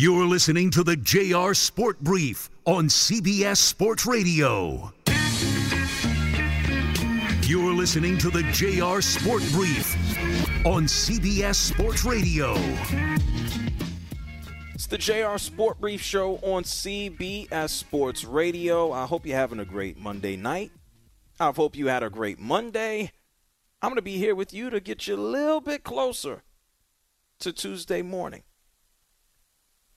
You're listening to the JR Sport Brief on CBS Sports Radio. You're listening to the JR Sport Brief on CBS Sports Radio. It's the JR Sport Brief Show on CBS Sports Radio. I hope you're having a great Monday night. I hope you had a great Monday. I'm going to be here with you to get you a little bit closer to Tuesday morning.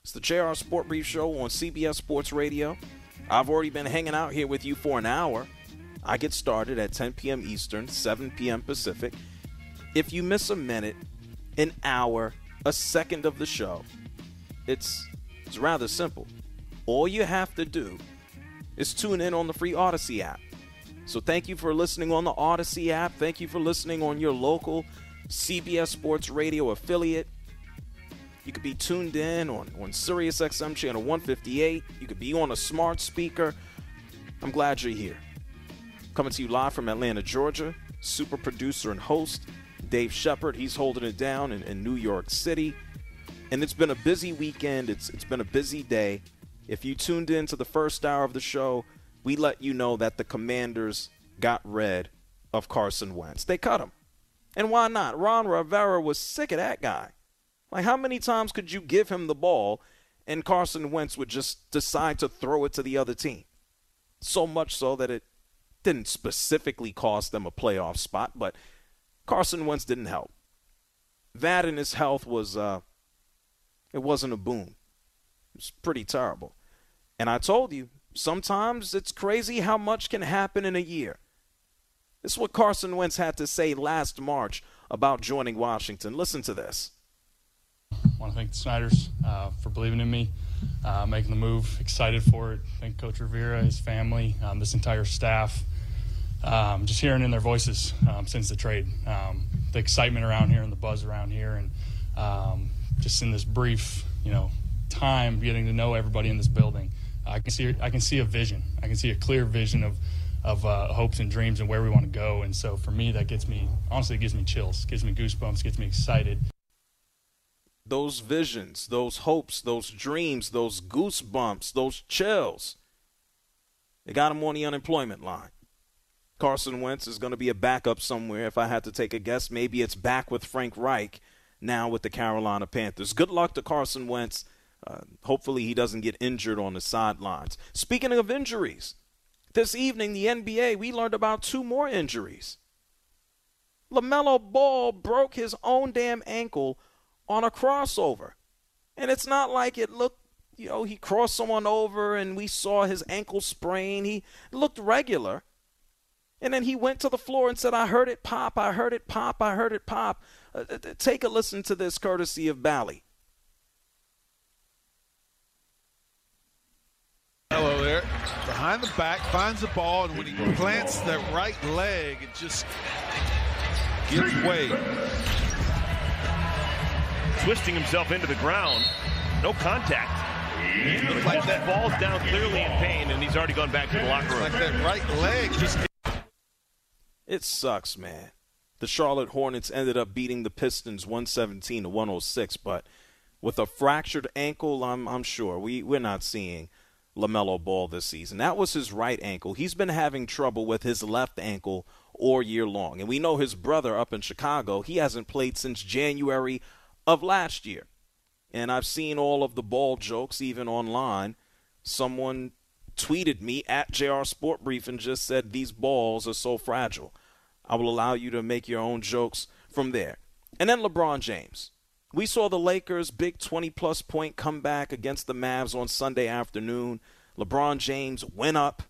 It's the JR Sport Brief Show on CBS Sports Radio. I've already been hanging out here with you for an hour. I get started at 10 p.m. Eastern, 7 p.m. Pacific. If you miss a minute, an hour, a second of the show, it's it's rather simple. All you have to do is tune in on the free Audacy app. So thank you for listening on the Audacy app. Thank you for listening on your local CBS Sports Radio affiliate. You could be tuned in on, on Sirius XM channel 158. You could be on a smart speaker. I'm glad you're here. Coming to you live from Atlanta, Georgia. Super producer and host, Dave Shepard. He's holding it down in, in New York City. And it's been a busy weekend. It's it's been a busy day. If you tuned in to the first hour of the show, we let you know that the commanders got rid of Carson Wentz. They cut him. And why not? Ron Rivera was sick of that guy. Like, how many times could you give him the ball and Carson Wentz would just decide to throw it to the other team? So much so that it didn't specifically cost them a playoff spot, but Carson Wentz didn't help. That and his health was, uh, it wasn't a boon. It was pretty terrible. And I told you, sometimes it's crazy how much can happen in a year. This is what Carson Wentz had to say last March about joining Washington. Listen to this. I want to thank the Snyders uh, for believing in me, uh, making the move. Excited for it. Thank Coach Rivera, his family, um, this entire staff. Um, just hearing in their voices um, since the trade, um, the excitement around here and the buzz around here, and um, just in this brief, you know, time getting to know everybody in this building, I can see I can see a vision. I can see a clear vision of of uh, hopes and dreams and where we want to go. And so for me, that gets me honestly, it gives me chills, gives me goosebumps, gets me excited those visions, those hopes, those dreams, those goosebumps, those chills. They got him on the unemployment line. Carson Wentz is going to be a backup somewhere. If I had to take a guess, maybe it's back with Frank Reich now with the Carolina Panthers. Good luck to Carson Wentz. Uh, hopefully, he doesn't get injured on the sidelines. Speaking of injuries, this evening, the NBA, we learned about two more injuries. LaMelo Ball broke his own damn ankle on a crossover. And it's not like it looked, you know, he crossed someone over and we saw his ankle sprain. He looked regular. And then he went to the floor and said, I heard it pop, I heard it pop, I heard it pop. Uh, take a listen to this courtesy of Bally. Hello there. Behind the back, finds the ball, and when he plants that right leg, it just gives way twisting himself into the ground. No contact. Looks like that falls down clearly in pain, and he's already gone back to the locker room. Like that right leg just. It sucks, man. The Charlotte Hornets ended up beating the Pistons 117 to 106, but with a fractured ankle, I'm I'm sure we we're not seeing LaMelo Ball this season. That was his right ankle. He's been having trouble with his left ankle all year long. And we know his brother up in Chicago, he hasn't played since January of last year. And I've seen all of the ball jokes even online. Someone tweeted me at JR Sport Brief and just said, These balls are so fragile. I will allow you to make your own jokes from there. And then LeBron James. We saw the Lakers' big 20 plus point comeback against the Mavs on Sunday afternoon. LeBron James went up,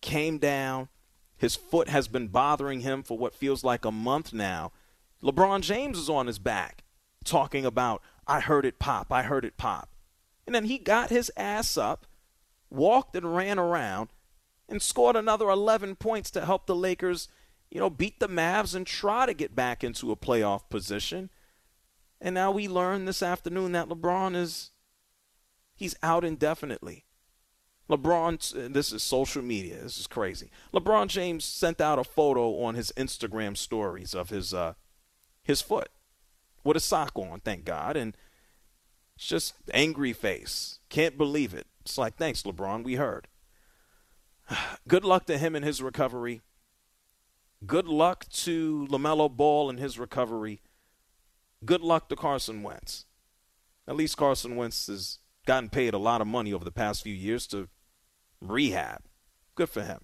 came down. His foot has been bothering him for what feels like a month now. LeBron James is on his back talking about, I heard it pop, I heard it pop. And then he got his ass up, walked and ran around, and scored another 11 points to help the Lakers, you know, beat the Mavs and try to get back into a playoff position. And now we learn this afternoon that LeBron is he's out indefinitely. LeBron, this is social media. This is crazy. LeBron James sent out a photo on his Instagram stories of his uh, his foot with a sock on, thank God. And It's just angry face. Can't believe it. It's like, thanks, LeBron. We heard. Good luck to him in his recovery. Good luck to LaMelo Ball in his recovery. Good luck to Carson Wentz. At least Carson Wentz has gotten paid a lot of money over the past few years to rehab. Good for him.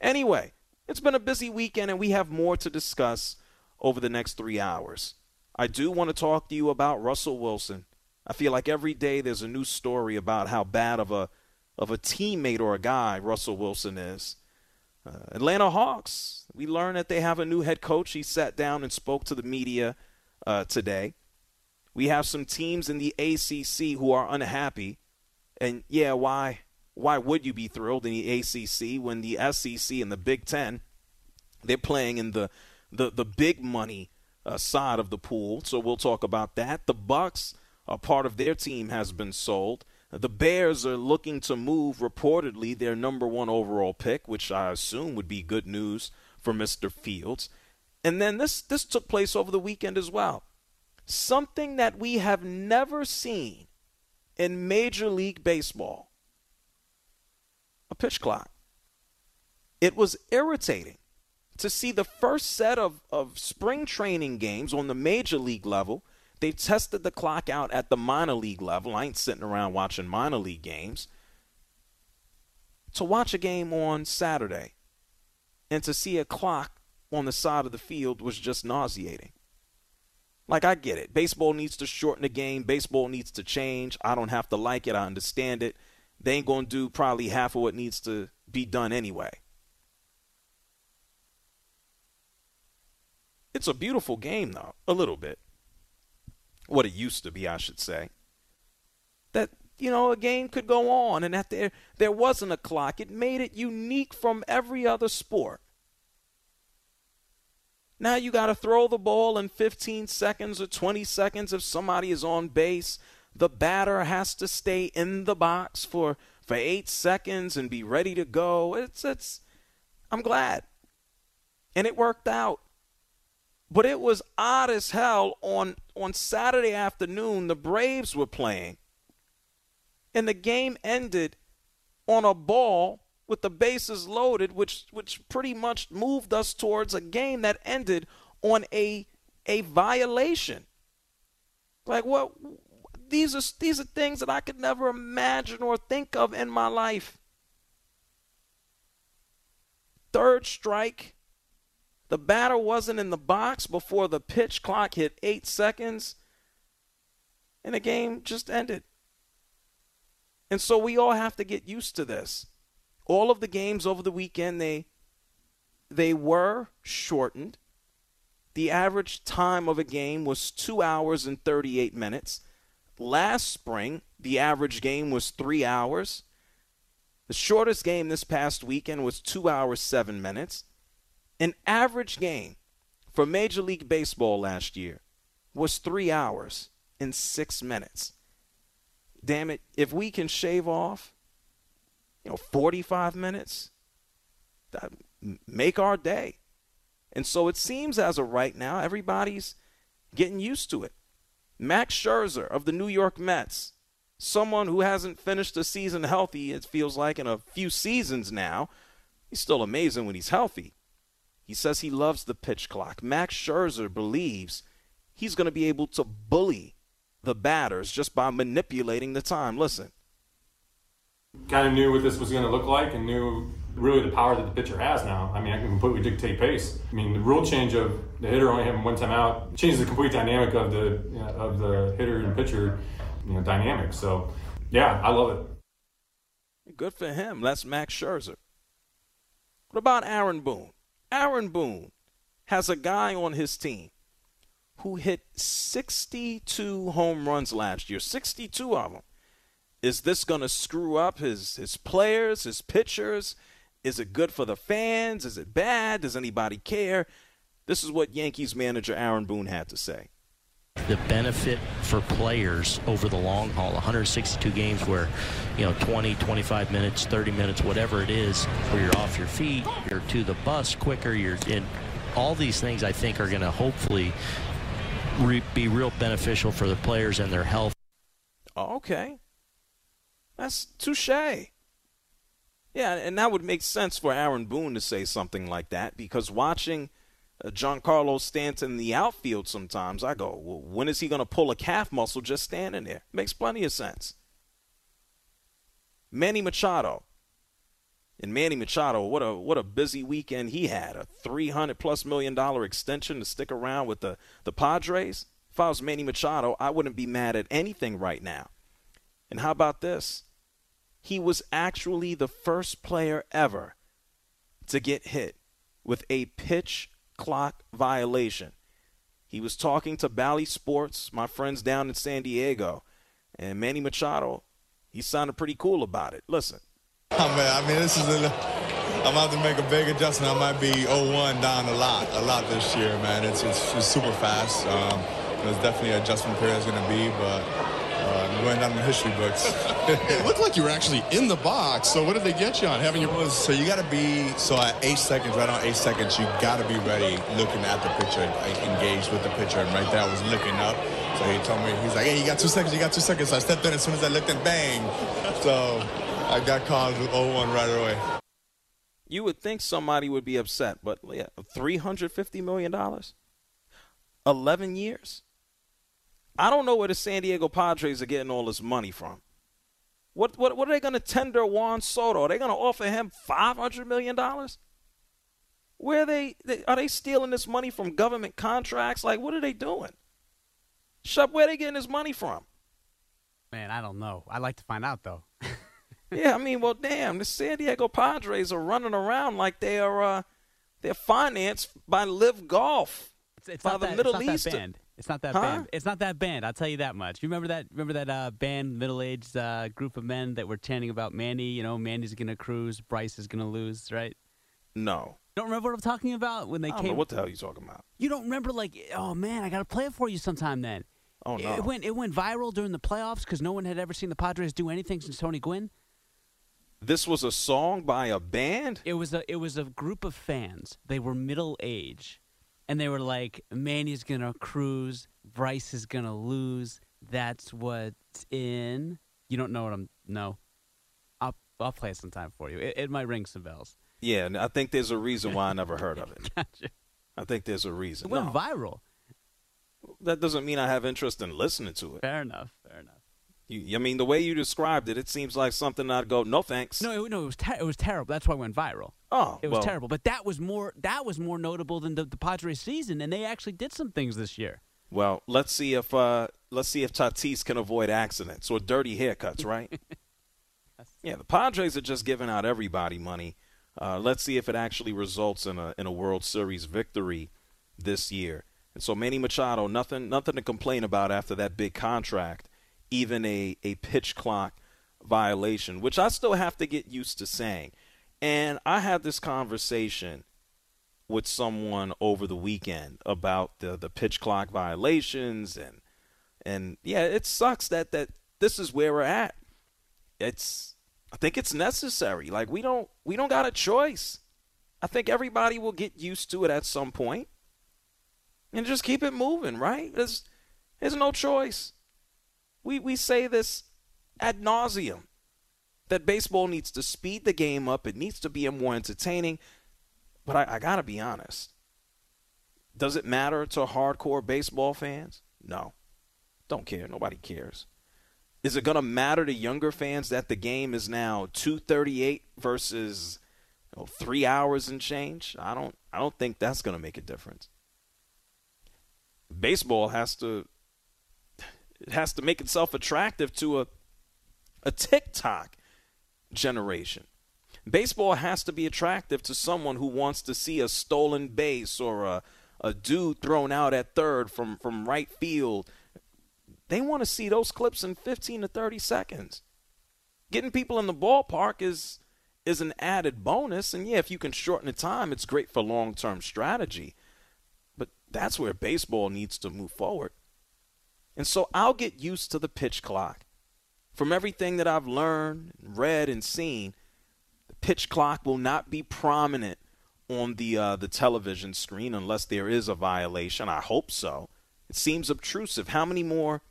Anyway, it's been a busy weekend and we have more to discuss over the next three hours. I do want to talk to you about Russell Wilson. I feel like every day there's a new story about how bad of a of a teammate or a guy Russell Wilson is. Uh, Atlanta Hawks, we learned that they have a new head coach. He sat down and spoke to the media uh, today. We have some teams in the ACC who are unhappy. And yeah, why? Why would you be thrilled in the ACC when the SEC and the Big Ten, they're playing in the the, the big money uh, side of the pool. So we'll talk about that. The Bucks, a part of their team has been sold. The Bears are looking to move reportedly their number one overall pick, which I assume would be good news for Mr. Fields. And then this this took place over the weekend as well. Something that we have never seen in Major League Baseball. A pitch clock. It was irritating to see the first set of, of spring training games on the major league level. They've tested the clock out at the minor league level. I ain't sitting around watching minor league games. To watch a game on Saturday and to see a clock on the side of the field was just nauseating. Like, I get it. Baseball needs to shorten the game, baseball needs to change. I don't have to like it, I understand it. They ain't going to do probably half of what needs to be done anyway. It's a beautiful game, though, a little bit. What it used to be, I should say. That, you know, a game could go on and that there, there wasn't a clock. It made it unique from every other sport. Now you got to throw the ball in 15 seconds or 20 seconds if somebody is on base. The batter has to stay in the box for for 8 seconds and be ready to go. It's it's I'm glad. And it worked out. But it was odd as hell on on Saturday afternoon. The Braves were playing, and the game ended on a ball with the bases loaded, which which pretty much moved us towards a game that ended on a a violation. Like what? These are these are things that I could never imagine or think of in my life. Third strike the batter wasn't in the box before the pitch clock hit eight seconds, and the game just ended. And so we all have to get used to this. All of the games over the weekend, they they were shortened. The average time of a game was two hours and 38 minutes. Last spring, the average game was three hours. The shortest game this past weekend was two hours, seven minutes. An average game for Major League Baseball last year was three hours and six minutes. Damn it, if we can shave off, you know, 45 minutes, that make our day. And so it seems as of right now, everybody's getting used to it. Max Scherzer of the New York Mets, someone who hasn't finished a season healthy, it feels like, in a few seasons now. He's still amazing when he's healthy. He says he loves the pitch clock. Max Scherzer believes he's going to be able to bully the batters just by manipulating the time. Listen. Kind of knew what this was going to look like and knew really the power that the pitcher has now. I mean, I can completely dictate pace. I mean, the rule change of the hitter only having one time out changes the complete dynamic of the you know, of the hitter and pitcher you know, dynamic. So, yeah, I love it. Good for him. That's Max Scherzer. What about Aaron Boone? Aaron Boone has a guy on his team who hit 62 home runs last year, 62 of them. Is this going to screw up his, his players, his pitchers? Is it good for the fans? Is it bad? Does anybody care? This is what Yankees manager Aaron Boone had to say the benefit for players over the long haul 162 games where you know 20 25 minutes 30 minutes whatever it is where you're off your feet you're to the bus quicker you're in all these things i think are going to hopefully re- be real beneficial for the players and their health Oh, okay. That's touche. Yeah, and that would make sense for Aaron Boone to say something like that because watching uh, Giancarlo Stanton in the outfield sometimes, I go, well, when is he going to pull a calf muscle just standing there? Makes plenty of sense. Manny Machado. And Manny Machado, what a what a busy weekend he had. A 300 plus million dollar extension to stick around with the, the Padres. If I was Manny Machado, I wouldn't be mad at anything right now. And how about this? He was actually the first player ever to get hit with a pitch clock violation. He was talking to Bally Sports, my friends down in San Diego, and Manny Machado, he sounded pretty cool about it. Listen. Oh, I mean, this is a. I'm about to make a big adjustment. I might be 0-1 down a lot, a lot this year, man. It's, it's, it's super fast. Um, there's definitely an adjustment period it's going to be, but going down in the history books. it looked like you were actually in the box. So what did they get you on? Having your so you got to be so at eight seconds, right on eight seconds, you got to be ready, looking at the pitcher, engaged with the pitcher, and right there I was looking up. So he told me he's like, hey, you got two seconds, you got two seconds. So I stepped in as soon as I looked and bang. So I got called with 0-1 right away. You would think somebody would be upset, but yeah, $350 million? 11 years? I don't know where the San Diego Padres are getting all this money from. What what what are they going to tender Juan Soto? Are they going to offer him five hundred million dollars? Where are they, they, are they stealing this money from government contracts? Like what are they doing? Shep, where are they getting this money from? Man, I don't know. I'd like to find out though. yeah, I mean, well, damn, the San Diego Padres are running around like they are uh, they're financed by LIV Golf. It's, it's by the that, Middle East. It's not that Huh? band. It's not that band. I'll tell you that much. You remember that? Remember that uh, band, middle-aged uh, group of men that were chanting about Manny? You know, Manny's gonna cruise, Bryce is gonna lose, right? No, Don't remember what I'm talking about when they I don't came? know what the hell are you talking about. You don't remember? Like, oh man, I gotta play it for you sometime. Then Oh no, it went it went viral during the playoffs because no one had ever seen the Padres do anything since Tony Gwynn. this was a song by a band. It was a it was a group of fans. They were middle age, and they were like, "Manny's gonna cruise, Bryce is gonna lose. That's what's in." You don't know what I'm? No, I'll I'll play it sometime for you. It, it might ring some bells. Yeah, and I think there's a reason why I never heard of it. Gotcha. I think there's a reason. It went No, viral. that doesn't mean I have interest in listening to it. Fair enough. Fair enough. You, I mean, the way you described it, it seems like something I'd go, no thanks. No, it, no, it was ter- it was terrible. That's why it went viral. oh, It was well, terrible. But that was more that was more notable than the, the Padres season, and they actually did some things this year. Well, let's see if uh, let's see if Tatis can avoid accidents or dirty haircuts, right? yeah, the Padres are just giving out everybody money. Uh, let's see if it actually results in a in a World Series victory this year. And so Manny Machado, nothing nothing to complain about after that big contract, even a a pitch clock violation, which I still have to get used to saying. And I had this conversation with someone over the weekend about the the pitch clock violations and and yeah, it sucks that that this is where we're at. It's I think it's necessary. Like we don't we don't got a choice. I think everybody will get used to it at some point. And just keep it moving, right? There's there's no choice. We we say this ad nauseum that baseball needs to speed the game up. It needs to be more entertaining. But I, I got to be honest. Does it matter to hardcore baseball fans? No. Don't care. Nobody cares. Is it going to matter to younger fans that the game is now 238 versus you know, 3 hours and change? I don't I don't think that's going to make a difference. Baseball has to it has to make itself attractive to a a TikTok generation. Baseball has to be attractive to someone who wants to see a stolen base or a, a dude thrown out at third from, from right field. They want to see those clips in 15 to 30 seconds. Getting people in the ballpark is is an added bonus, and yeah, if you can shorten the time, it's great for long term strategy. But that's where baseball needs to move forward. And so I'll get used to the pitch clock. From everything that I've learned, read, and seen, the pitch clock will not be prominent on the uh, the television screen unless there is a violation. I hope so. It seems obtrusive. How many more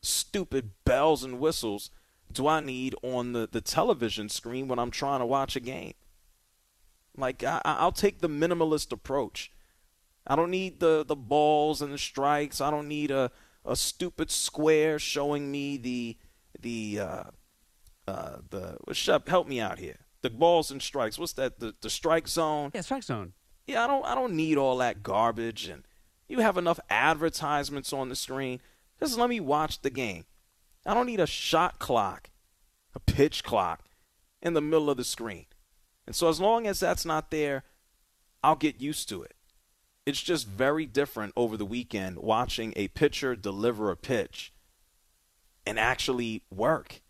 stupid bells and whistles do I need on the, the television screen when I'm trying to watch a game? Like, I, I'll take the minimalist approach. I don't need the, the balls and the strikes. I don't need a, a stupid square showing me the the uh, uh, the Shep, help me out here. The balls and strikes. What's that? The the strike zone. Yeah, strike zone. Yeah, I don't I don't need all that garbage and you have enough advertisements on the screen. Just let me watch the game. I don't need a shot clock, a pitch clock in the middle of the screen. And so as long as that's not there, I'll get used to it. It's just very different over the weekend watching a pitcher deliver a pitch and actually work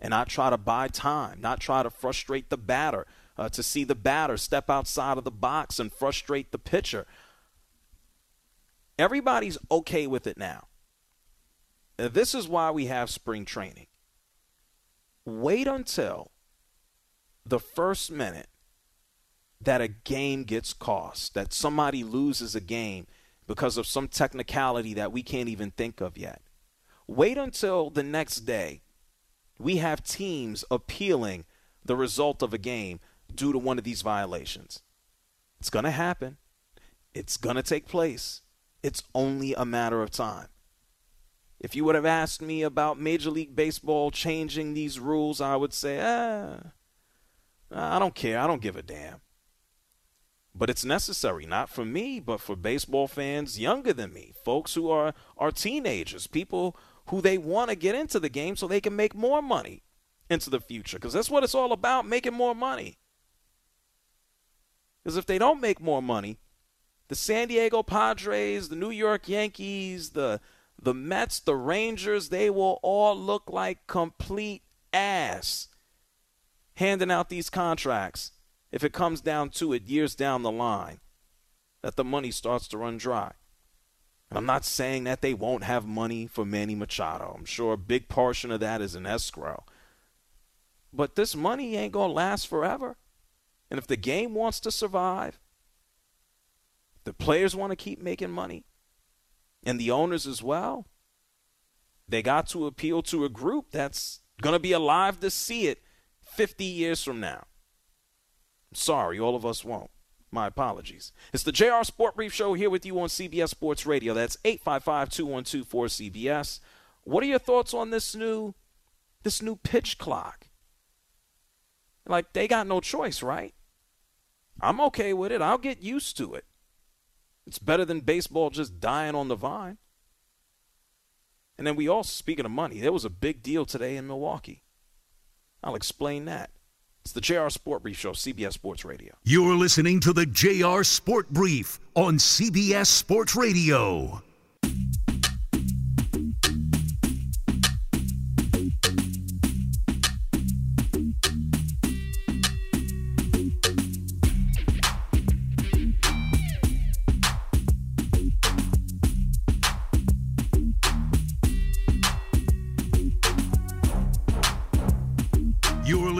and not try to buy time, not try to frustrate the batter, uh, to see the batter step outside of the box and frustrate the pitcher. Everybody's okay with it now. This is why we have spring training. Wait until the first minute that a game gets cost, that somebody loses a game because of some technicality that we can't even think of yet. Wait until the next day we have teams appealing the result of a game due to one of these violations. It's going to happen. It's going to take place. It's only a matter of time. If you would have asked me about Major League Baseball changing these rules, I would say, ah, I don't care. I don't give a damn. But it's necessary, not for me, but for baseball fans younger than me, folks who are, are teenagers, people who they want to get into the game so they can make more money into the future. Because that's what it's all about making more money. Because if they don't make more money, the San Diego Padres, the New York Yankees, the the Mets, the Rangers, they will all look like complete ass handing out these contracts if it comes down to it years down the line that the money starts to run dry. And I'm not saying that they won't have money for Manny Machado. I'm sure a big portion of that is in escrow. But this money ain't going to last forever. And if the game wants to survive, the players want to keep making money, and the owners as well. They got to appeal to a group that's going to be alive to see it 50 years from now. Sorry, all of us won't. My apologies. It's the JR Sport Brief Show here with you on CBS Sports Radio. That's 855-212-4CBS. What are your thoughts on this new this new pitch clock? Like they got no choice, right? I'm okay with it. I'll get used to it. It's better than baseball just dying on the vine. And then we also, speaking of money, there was a big deal today in Milwaukee. I'll explain that. It's the JR Sport Brief Show, CBS Sports Radio. You're listening to the JR Sport Brief on CBS Sports Radio.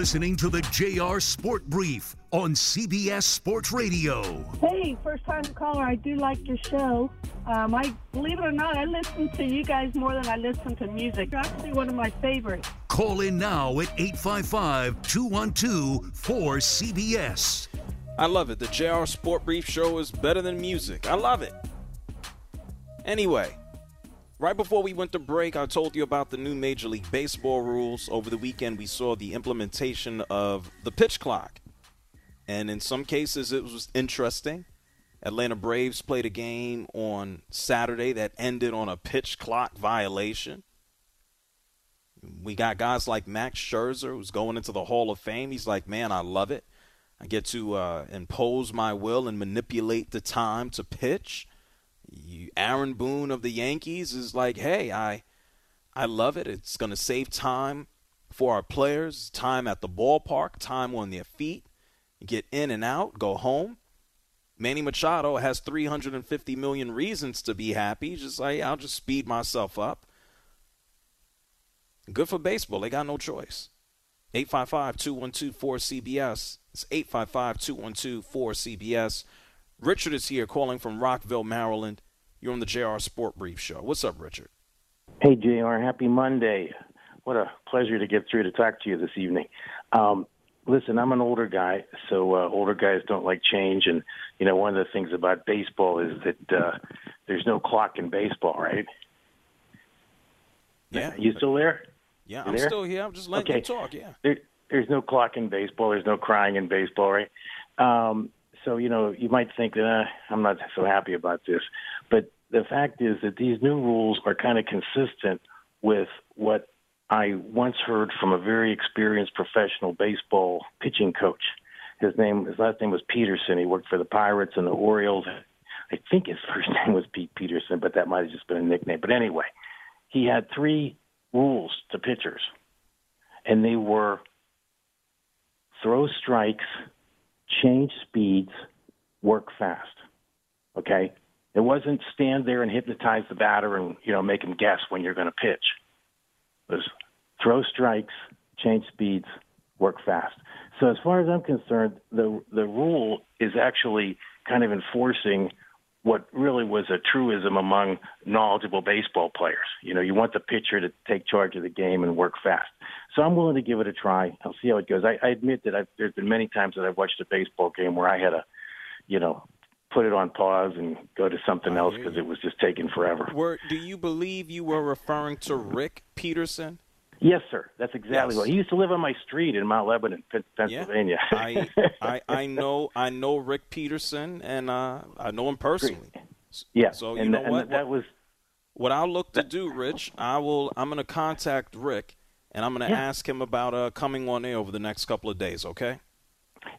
Listening to the JR Sport Brief on CBS Sports Radio. Hey, first time caller. I do like your show. Um, I believe it or not, I listen to you guys more than I listen to music. You're actually one of my favorites. Call in now at 855 212 4CBS. I love it. The JR Sport Brief show is better than music. I love it. Anyway, Right before we went to break, I told you about the new Major League Baseball rules. Over the weekend, we saw the implementation of the pitch clock. And in some cases, it was interesting. Atlanta Braves played a game on Saturday that ended on a pitch clock violation. We got guys like Max Scherzer, who's going into the Hall of Fame. He's like, man, I love it. I get to uh, impose my will and manipulate the time to pitch. You, Aaron Boone of the Yankees is like, hey, I, I love it. It's going to save time for our players, time at the ballpark, time on their feet, get in and out, go home. Manny Machado has 350 million reasons to be happy. Just like, I'll just speed myself up. Good for baseball. They got no choice. 855 212 4CBS. It's 855 212 4CBS. Richard is here calling from Rockville, Maryland. You're on the JR Sport Brief Show. What's up, Richard? Hey, JR, happy Monday. What a pleasure to get through to talk to you this evening. Um, listen, I'm an older guy, so uh, older guys don't like change. And, you know, one of the things about baseball is that uh, there's no clock in baseball, right? Yeah. You still there? Yeah, I'm there? still here. I'm just letting Okay. you talk. Yeah. There, there's no clock in baseball. There's no crying in baseball, right? Um, so you know, you might think that uh, I'm not so happy about this, but the fact is that these new rules are kind of consistent with what I once heard from a very experienced professional baseball pitching coach. His name, his last name was Peterson. He worked for the Pirates and the Orioles. I think his first name was Pete Peterson, but that might have just been a nickname. But anyway, he had three rules to pitchers, and they were throw strikes, change speeds, work fast. Okay? It wasn't stand there and hypnotize the batter and, you know, make him guess when you're going to pitch. It was throw strikes, change speeds, work fast. So as far as I'm concerned, the the rule is actually kind of enforcing what really was a truism among knowledgeable baseball players. You know, you want the pitcher to take charge of the game and work fast. So I'm willing to give it a try. I'll see how it goes. I, I admit that I've, there's been many times that I've watched a baseball game where I had to, you know, put it on pause and go to something else mm-hmm. because it was just taking forever. Were, do you believe you were referring to Rick Peterson? Yes, sir. That's exactly Yes. what he used to live on my street in Mount Lebanon, Pen- Pennsylvania. I, I I know I know Rick Peterson and uh, I know him personally. yeah. So you and, know and what? That was What I'll look to do, Rich, I will. I'm going to contact Rick and I'm going to Yeah. ask him about uh, coming on air over the next couple of days. Okay?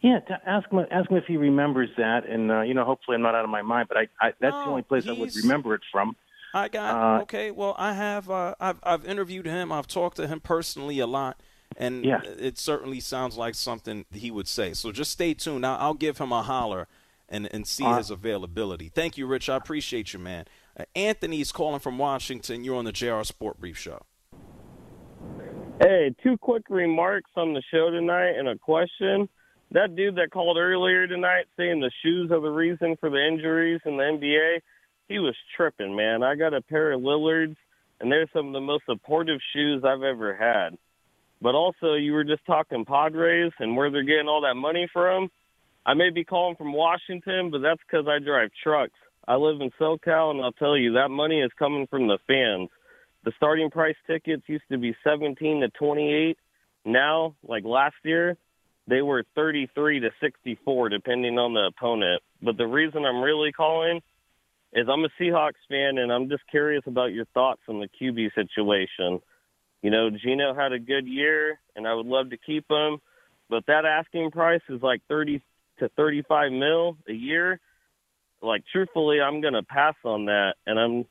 Yeah, to ask him ask him if he remembers that, and uh, you know, hopefully I'm not out of my mind. But I, I that's the only place I would remember it from. I got Uh, okay. Well, I have. Uh, I've I've interviewed him. I've talked to him personally a lot, and Yeah. it certainly sounds like something he would say. So just stay tuned. I'll, I'll give him a holler and and see Uh, his availability. Thank you, Rich. I appreciate you, man. Uh, Anthony's calling from Washington. You're on the JR Sport Brief Show. Hey, two quick remarks on the show tonight and a question. That dude that called earlier tonight saying the shoes are the reason for the injuries in the NBA, he was tripping, man. I got a pair of Lillards, and they're some of the most supportive shoes I've ever had. But also, you were just talking Padres and where they're getting all that money from. I may be calling from Washington, but that's because I drive trucks. I live in SoCal, and I'll tell you, that money is coming from the fans the starting price tickets used to be 17 to 28 now like last year they were 33 to 64 depending on the opponent but the reason i'm really calling is i'm a seahawks fan and i'm just curious about your thoughts on the qb situation you know Geno had a good year and i would love to keep him but that asking price is like 30 to 35 mil a year like truthfully i'm going to pass on that and i'm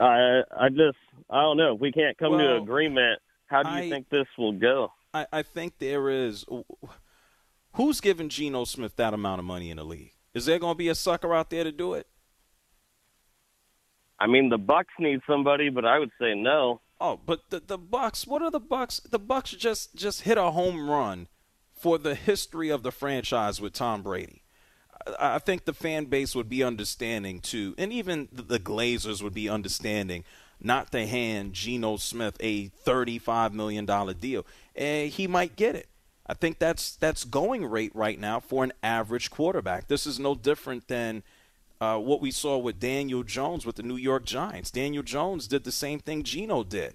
I I just I don't know. If we can't come to Well, an agreement, how do you I- think this will go? I, I think there is. Who's giving Geno Smith that amount of money in the league? Is there going to be a sucker out there to do it? I mean, the Bucs need somebody, but I would say no. Oh, but the the Bucs. What are the Bucs? The Bucs just just hit a home run for the history of the franchise with Tom Brady. I, I think the fan base would be understanding too, and even the, the Glazers would be understanding not to hand Geno Smith a thirty-five million dollar deal. Eh, he might get it. I think that's that's going rate right now for an average quarterback. This is no different than uh, what we saw with Daniel Jones with the New York Giants. Daniel Jones did the same thing Geno did.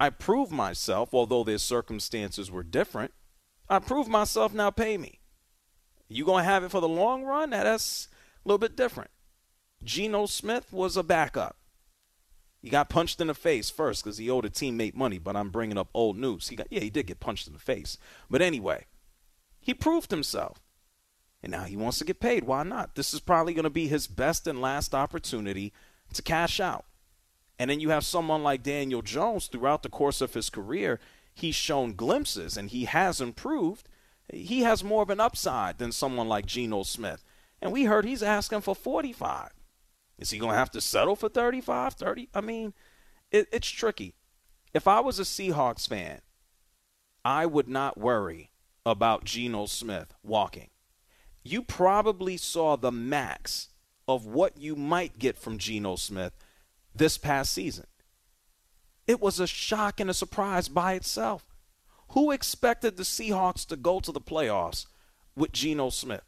I proved myself, although their circumstances were different. I proved myself. Now pay me. You gonna have it for the long run? Now that's a little bit different. Geno Smith was a backup. He got punched in the face first because he owed a teammate money. But I'm bringing up old news. He got yeah, he did get punched in the face. But anyway, he proved himself. And now he wants to get paid. Why not? This is probably going to be his best and last opportunity to cash out. And then you have someone like Daniel Jones throughout the course of his career. He's shown glimpses and he has improved. He has more of an upside than someone like Geno Smith. And we heard he's asking for 45. Is he going to have to settle for 35, 30? I mean, it, it's tricky. If I was a Seahawks fan, I would not worry about Geno Smith walking you probably saw the max of what you might get from Geno Smith this past season. It was a shock and a surprise by itself. Who expected the Seahawks to go to the playoffs with Geno Smith?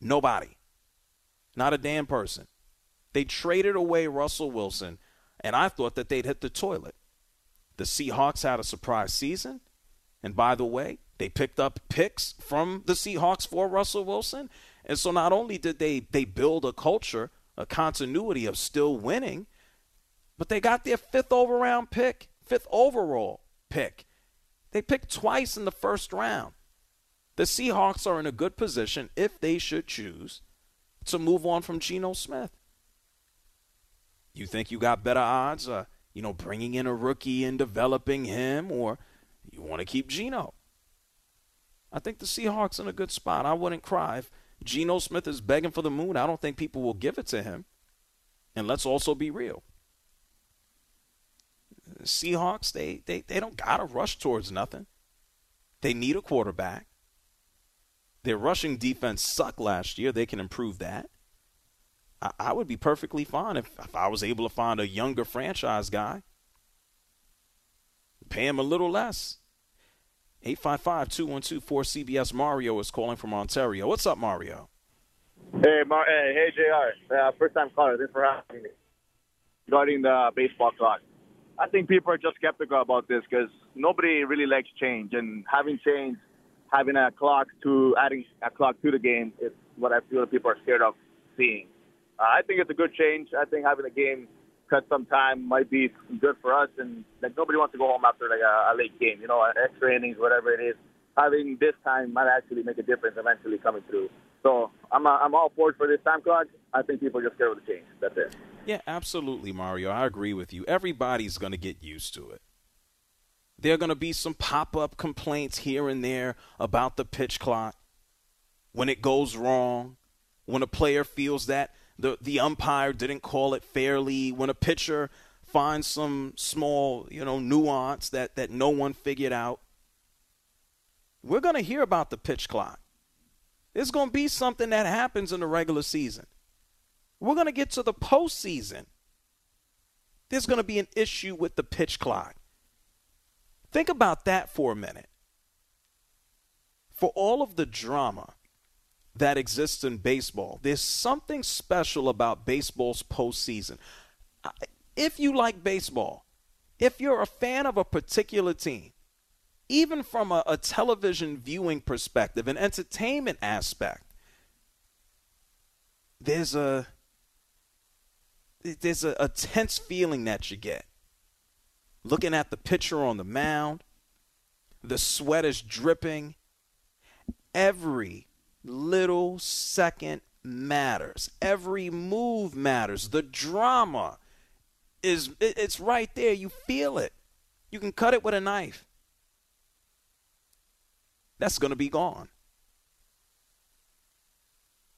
Nobody. Not a damn person. They traded away Russell Wilson, and I thought that they'd hit the toilet. The Seahawks had a surprise season. And by the way, they picked up picks from the Seahawks for Russell Wilson. And so not only did they, they build a culture, a continuity of still winning, but they got their fifth overall pick, fifth overall pick. They picked twice in the first round. The Seahawks are in a good position if they should choose to move on from Geno Smith. You think you got better odds, uh, you know, bringing in a rookie and developing him, or you want to keep Geno? I think the Seahawks in a good spot. I wouldn't cry if Geno Smith is begging for the moon. I don't think people will give it to him. And let's also be real. Seahawks, they, they, they don't got to rush towards nothing. They need a quarterback. Their rushing defense sucked last year. They can improve that. I, I would be perfectly fine if, if I was able to find a younger franchise guy. Pay him a little less. 855-212-4CBS. Mario is calling from Ontario. What's up, Mario? Hey, Mar- hey, hey, Jr. Uh, first time caller. Thanks for having me. Regarding the baseball clock, I think people are just skeptical about this because nobody really likes change, and having change, having a clock to adding a clock to the game is what I feel people are scared of seeing. Uh, I think it's a good change. I think having a game cut some time might be good for us, and like nobody wants to go home after like a, a late game, you know, extra innings, whatever it is. Having this time might actually make a difference eventually coming through. So I'm uh, I'm all for it for this time clock. I think people just scared of the change. That's it. Yeah, absolutely, Mario. I agree with you. Everybody's going to get used to it. There are going to be some pop up complaints here and there about the pitch clock when it goes wrong, when a player feels that the, the umpire didn't call it fairly, when a pitcher finds some small, you know, nuance that, that no one figured out. We're going to hear about the pitch clock. There's going to be something that happens in the regular season. We're going to get to the postseason. There's going to be an issue with the pitch clock. Think about that for a minute. For all of the drama that exists in baseball, there's something special about baseball's postseason. If you like baseball, if you're a fan of a particular team, even from a, a television viewing perspective, an entertainment aspect, there's a there's a, a tense feeling that you get. Looking at the pitcher on the mound, the sweat is dripping. Every little second matters. Every move matters. The drama is it's right there. You feel it. You can cut it with a knife. That's going to be gone.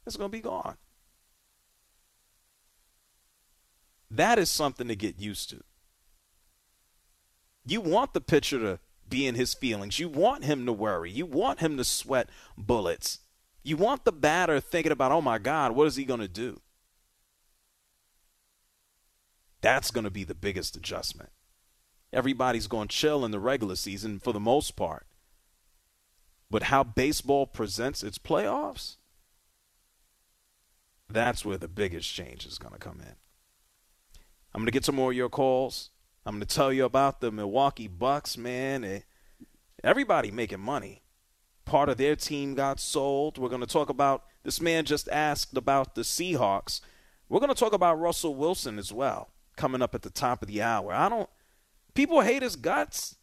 It's going to be gone. That is something to get used to. You want the pitcher to be in his feelings. You want him to worry. You want him to sweat bullets. You want the batter thinking about, oh my God, what is he going to do? That's going to be the biggest adjustment. Everybody's going to chill in the regular season for the most part. But how baseball presents its playoffs, that's where the biggest change is going to come in. I'm going to get some more of your calls. I'm going to tell you about the Milwaukee Bucks, man. Everybody making money. Part of their team got sold. We're going to talk about this man just asked about the Seahawks. We're going to talk about Russell Wilson as well coming up at the top of the hour. I don't people hate his guts.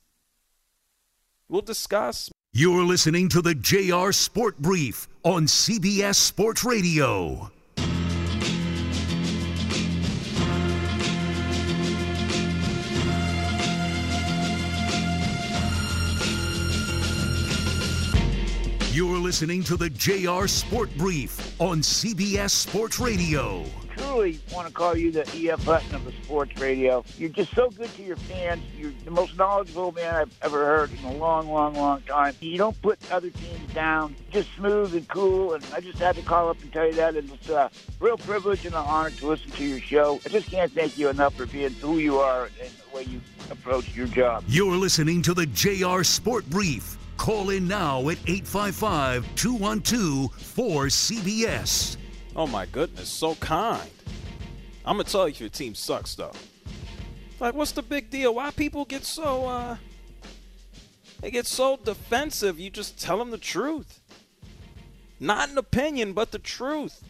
We'll discuss. You're listening to the JR Sport Brief on CBS Sports Radio. You're listening to the JR Sport Brief on CBS Sports Radio. Truly want to call you the E.F. Hutton of the sports radio. You're just so good to your fans. You're the most knowledgeable man I've ever heard in a long, long, long time. You don't put other teams down. Just smooth and cool. And I just had to call up and tell you that. And it's a real privilege and an honor to listen to your show. I just can't thank you enough for being who you are and the way you approach your job. You're listening to the JR Sport Brief. Call in now at 855 212 4CBS. Oh my goodness, so kind. I'm gonna tell you if your team sucks though. Like, what's the big deal? Why people get so uh they get so defensive? You just tell them the truth. Not an opinion, but the truth.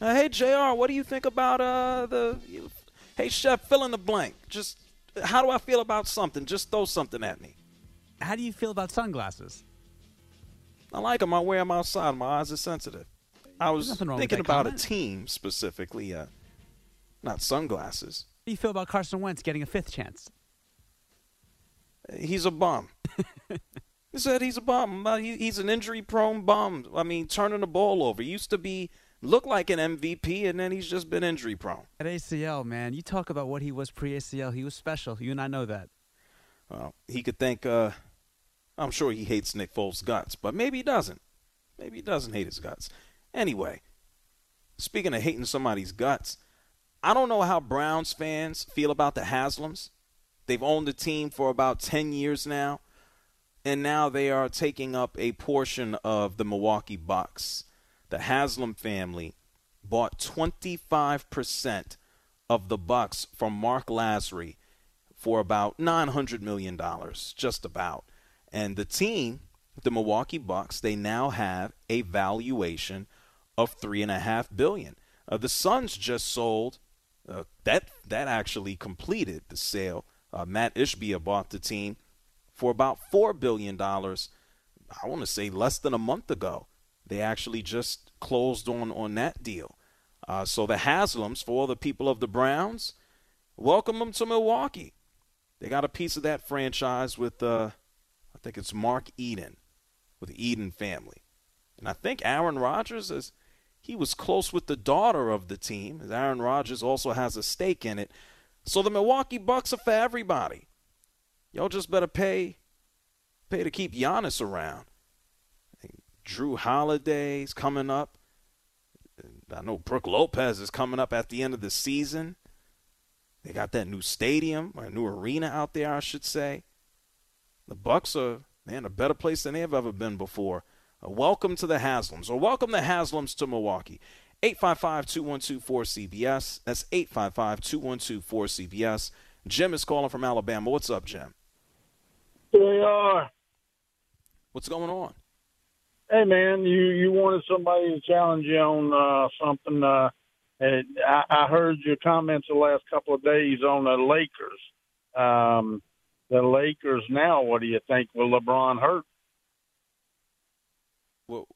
Uh, hey Jr., what do you think about uh the? Hey chef, fill in the blank. Just how do I feel about something? Just throw something at me. How do you feel about sunglasses? I like them. I wear them outside. My eyes are sensitive. I was nothing wrong with thinking about comment. a team specifically, uh, not sunglasses. How do you feel about Carson Wentz getting a fifth chance? He's a bum. he said he's a bum. Uh, he's an injury-prone bum. I mean, turning the ball over. He used to be look like an MVP, and then he's just been injury-prone. At ACL, man, you talk about what he was pre-ACL. He was special. You and I know that. Well, he could think. Uh, I'm sure he hates Nick Foles' guts, but maybe he doesn't. Maybe he doesn't hate his guts. Anyway, speaking of hating somebody's guts, I don't know how Browns fans feel about the Haslams. They've owned the team for about 10 years now, and now they are taking up a portion of the Milwaukee Bucks. The Haslam family bought 25% of the Bucks from Marc Lasry for about $900 million, just about. And the team, the Milwaukee Bucks, they now have a valuation of three and a half billion. Uh, the Suns just sold uh, that. That actually completed the sale. Uh, Mat Ishbia bought the team for about four billion dollars. I want to say less than a month ago. They actually just closed on on that deal. Uh, so the Haslams, for the people of the Browns, welcome them to Milwaukee. They got a piece of that franchise with, uh, think it's Mark Eden, with the Eden family. And I think Aaron Rodgers is, he was close with the daughter of the team. as Aaron Rodgers also has a stake in it. So the Milwaukee Bucks are for everybody. Y'all just better pay, pay to keep Giannis around. Jrue Holiday's coming up. I know Brook Lopez is coming up at the end of the season. They got that new stadium, or a new arena out there, I should say. The Bucks are man a better place than they've ever been before. Uh, welcome to the Haslams, or welcome the Haslams to Milwaukee. 855-212-4CBS. That's 855-212-4CBS. Jim is calling from Alabama. What's up, Jim? They are. What's going on? Hey man, you you wanted somebody to challenge you on uh, something. Uh, and I, I heard your comments the last couple of days on the Lakers. Um, the Lakers now. What do you think? Will LeBron hurt? Well,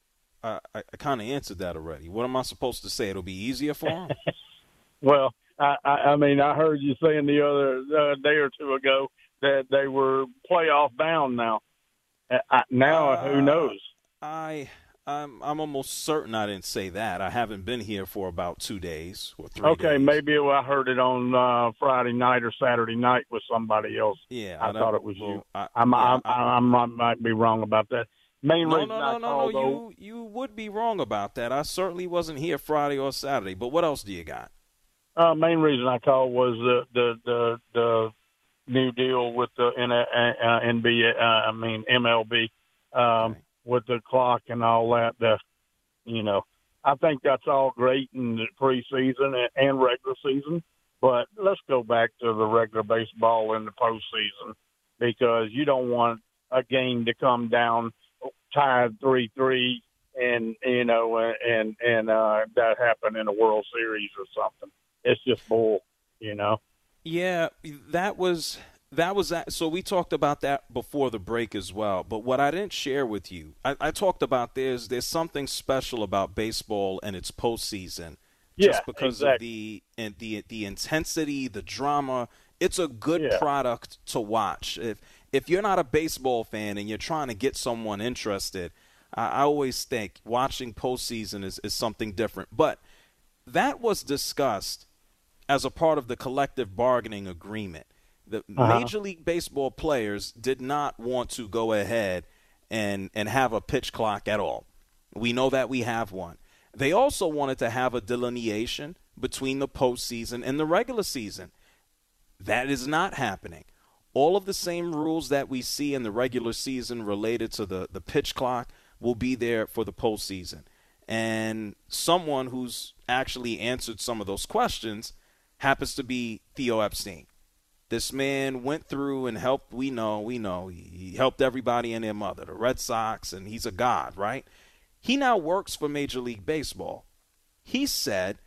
I, I, I kind of answered that already. What am I supposed to say? It'll be easier for him? Well, I, I, I mean, I heard you saying the other uh, day or two ago that they were playoff bound now. Uh, I, now, who knows? I I'm I'm almost certain I didn't say that. I haven't been here for about two days or three. Okay, days. maybe I heard it on uh, Friday night or Saturday night with somebody else. Yeah, I, I thought it was well, you. I- I'm, yeah, I'm, I'm, I might be wrong about that. Main No, reason no, I no, no, called no. though, You you would be wrong about that. I certainly wasn't here Friday or Saturday. But what else do you got? uh, main reason I called was the the the, the new deal with the N- uh, NBA. Uh, I mean MLB um, with the clock and all that. The you know, I think that's all great in the preseason and, regular season. But let's go back to the regular baseball in the postseason because you don't want a game to come down tied three three and you know and and uh that happen in a World Series or something. It's just bull, you know. Yeah, that was that was that. So we talked about that before the break as well. But what I didn't share with you, I, I talked about there's there's something special about baseball and its postseason, just Yeah, because exactly. of the and the the intensity, the drama. It's a good Yeah. product to watch. If if you're not a baseball fan and you're trying to get someone interested, I, I always think watching postseason is, is something different. But that was discussed as a part of the collective bargaining agreement. The Uh-huh. Major League Baseball players did not want to go ahead and and have a pitch clock at all. We know that we have one. They also wanted to have a delineation between the postseason and the regular season. That is not happening. All of the same rules that we see in the regular season related to the, the pitch clock will be there for the postseason. And someone who's actually answered some of those questions happens to be Theo Epstein. This man went through and helped, we know, we know, he he helped everybody and their mother, the Red Sox, and he's a god, right? He now works for Major League Baseball. He said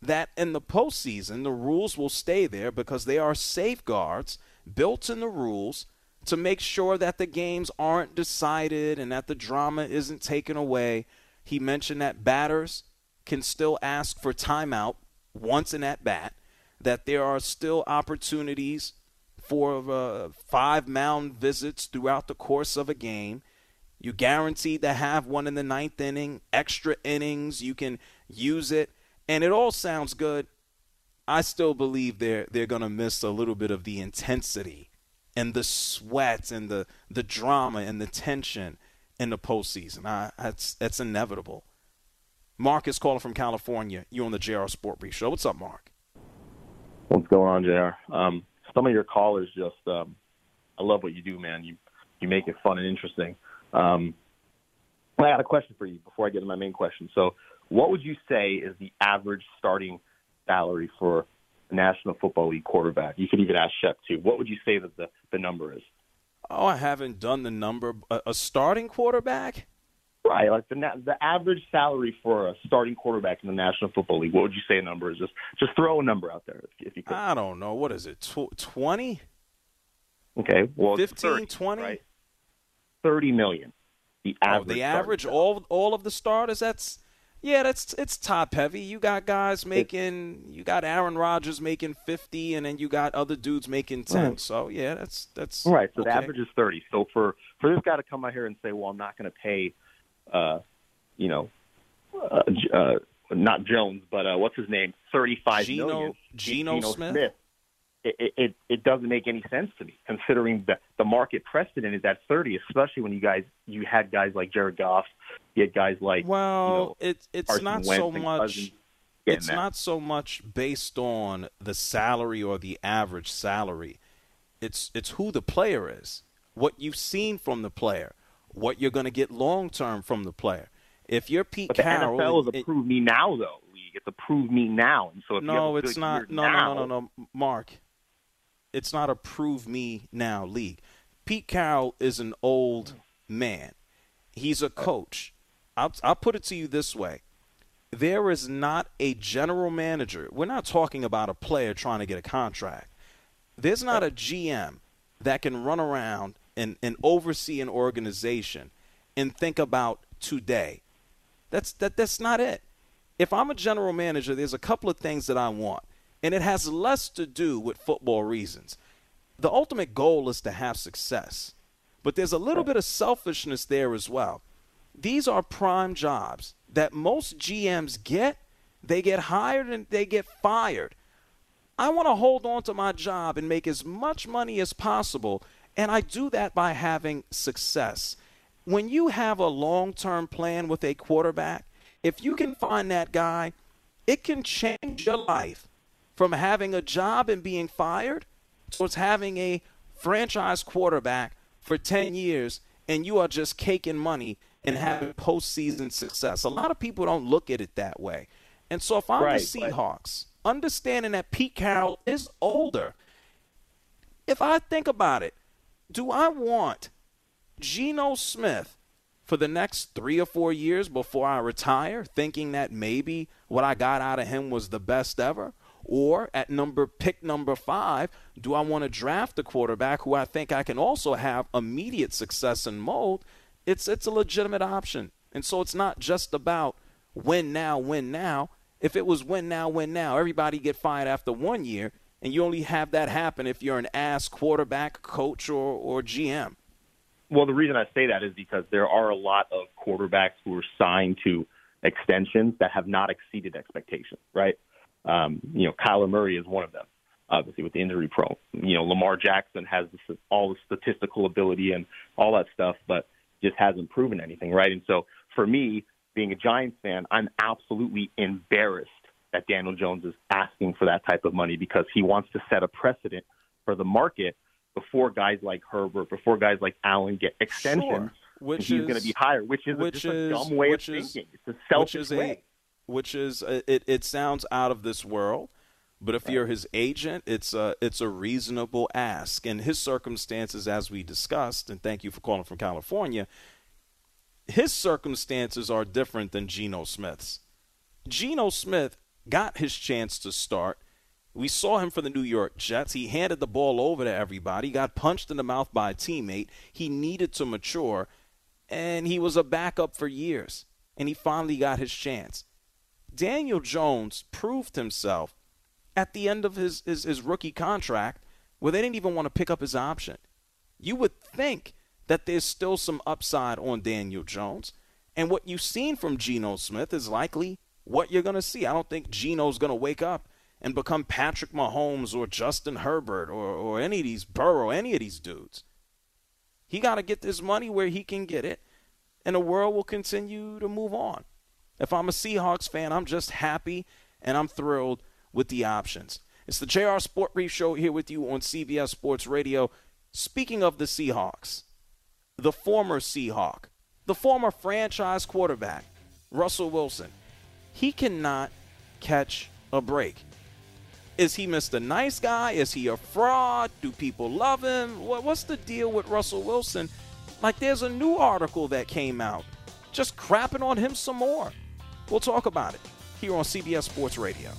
that in the postseason, the rules will stay there because they are safeguards built in the rules to make sure that the games aren't decided and that the drama isn't taken away. He mentioned that batters can still ask for timeout once in at bat, that there are still opportunities for uh, five mound visits throughout the course of a game. You guaranteed to have one in the ninth inning, extra innings. You can use it, and it all sounds good. I still believe they're they're gonna miss a little bit of the intensity and the sweat and the the drama and the tension in the postseason. I, that's that's inevitable. Mark is calling from California. You're on the JR Sport Brief Show. What's up, Mark? What's going on, Jr. Um, some of your callers just, um, I love what you do, man. You you make it fun and interesting. Um, I got a question for you before I get to my main question. So, what would you say is the average starting salary for a National Football League quarterback? You could even ask Shep too. What would you say that the the number is? Oh, I haven't done the number. A, a starting quarterback? Right, like the the average salary for a starting quarterback in the National Football League. What would you say a number is? Just just throw a number out there if, if you could. I don't know. What is it? 20? Okay, well, it's 15, 30, 20? right? Thirty million. The Oh, average. the starting average, all all of the starters. That's yeah, that's it's top heavy. You got guys making, you got Aaron Rodgers making fifty, and then you got other dudes making ten. Right. So yeah, that's that's Right. So okay. the average is thirty. So for for this guy to come out here and say, "Well, I'm not going to pay," uh, you know, uh, uh, not Jones, but uh, what's his name, thirty five Geno- million. Geno Smith? It, it it doesn't make any sense to me, considering the the market precedent is at thirty, especially when you guys you had guys like Jared Goff, you had guys like Well, you know, it's it's Carson not Wentz so much. It's that. not so much based on the salary or the average salary. It's it's who the player is, what you've seen from the player, what you're going to get long term from the player. If you're Pete But the Carroll, NFL is it- me now though league. It's a prove me now, and so if you have no, it's not. No, now, no, no, no, no, Mark. It's not a prove me now league. Pete Carroll is an old man. He's a coach. I'll, I'll put it to you this way: there is not a general manager. We're not talking about a player trying to get a contract. There's not a GM that can run around and, and oversee an organization and think about today. That's that that's not it. If I'm a general manager, there's a couple of things that I want, and it has less to do with football reasons. The ultimate goal is to have success, but there's a little bit of selfishness there as well. These are prime jobs that most GMs get. They get hired and they get fired. I want to hold on to my job and make as much money as possible, and I do that by having success. When you have a long term plan with a quarterback, if you can find that guy, it can change your life from having a job and being fired towards having a franchise quarterback for 10 years and you are just caking money and having postseason success. A lot of people don't look at it that way. And so if I'm Right, the Seahawks, understanding that Pete Carroll is older, if I think about it, do I want Geno Smith for the next three or four years before I retire, thinking that maybe what I got out of him was the best ever? Or at number pick number five, do I want to draft a quarterback who I think I can also have immediate success and mold? It's it's a legitimate option. And so it's not just about win now, win now. If it was win now, win now, everybody get fired after one year, and you only have that happen if you're an ass quarterback, coach, or, or GM. Well, the reason I say that is because there are a lot of quarterbacks who are signed to extensions that have not exceeded expectations, right? Um, you know, Kyler Murray is one of them, obviously with the injury prone. You know, Lamar Jackson has this, all the statistical ability and all that stuff, but just hasn't proven anything, right? And so for me, being a Giants fan, I'm absolutely embarrassed that Daniel Jones is asking for that type of money because he wants to set a precedent for the market before guys like Herbert, before guys like Allen get extensions. Sure. Which he's is going to be higher, which is which a, just is, a dumb way of is, thinking. It's a selfish which is way. A, which is uh, it, it sounds out of this world, but if you're his agent, it's a it's a reasonable ask. And his circumstances, as we discussed, and thank you for calling from California, his circumstances are different than Geno Smith's. Geno Smith got his chance to start. We saw him for the New York Jets. He handed the ball over to everybody, got punched in the mouth by a teammate. He needed to mature, and he was a backup for years. And he finally got his chance. Daniel Jones proved himself at the end of his, his, his rookie contract where they didn't even want to pick up his option. You would think that there's still some upside on Daniel Jones. And what you've seen from Geno Smith is likely what you're going to see. I don't think Geno's going to wake up and become Patrick Mahomes or Justin Herbert or, or any of these Burrow, any of these dudes. He got to get this money where he can get it, and the world will continue to move on. If I'm a Seahawks fan, I'm just happy and I'm thrilled with the options. It's the JR Sport Brief Show here with you on CBS Sports Radio. Speaking of the Seahawks, the former Seahawk, the former franchise quarterback, Russell Wilson, he cannot catch a break. Is he Mr. Nice Guy? Is he a fraud? Do people love him? What's the deal with Russell Wilson? Like, there's a new article that came out just crapping on him some more. We'll talk about it here on CBS Sports Radio.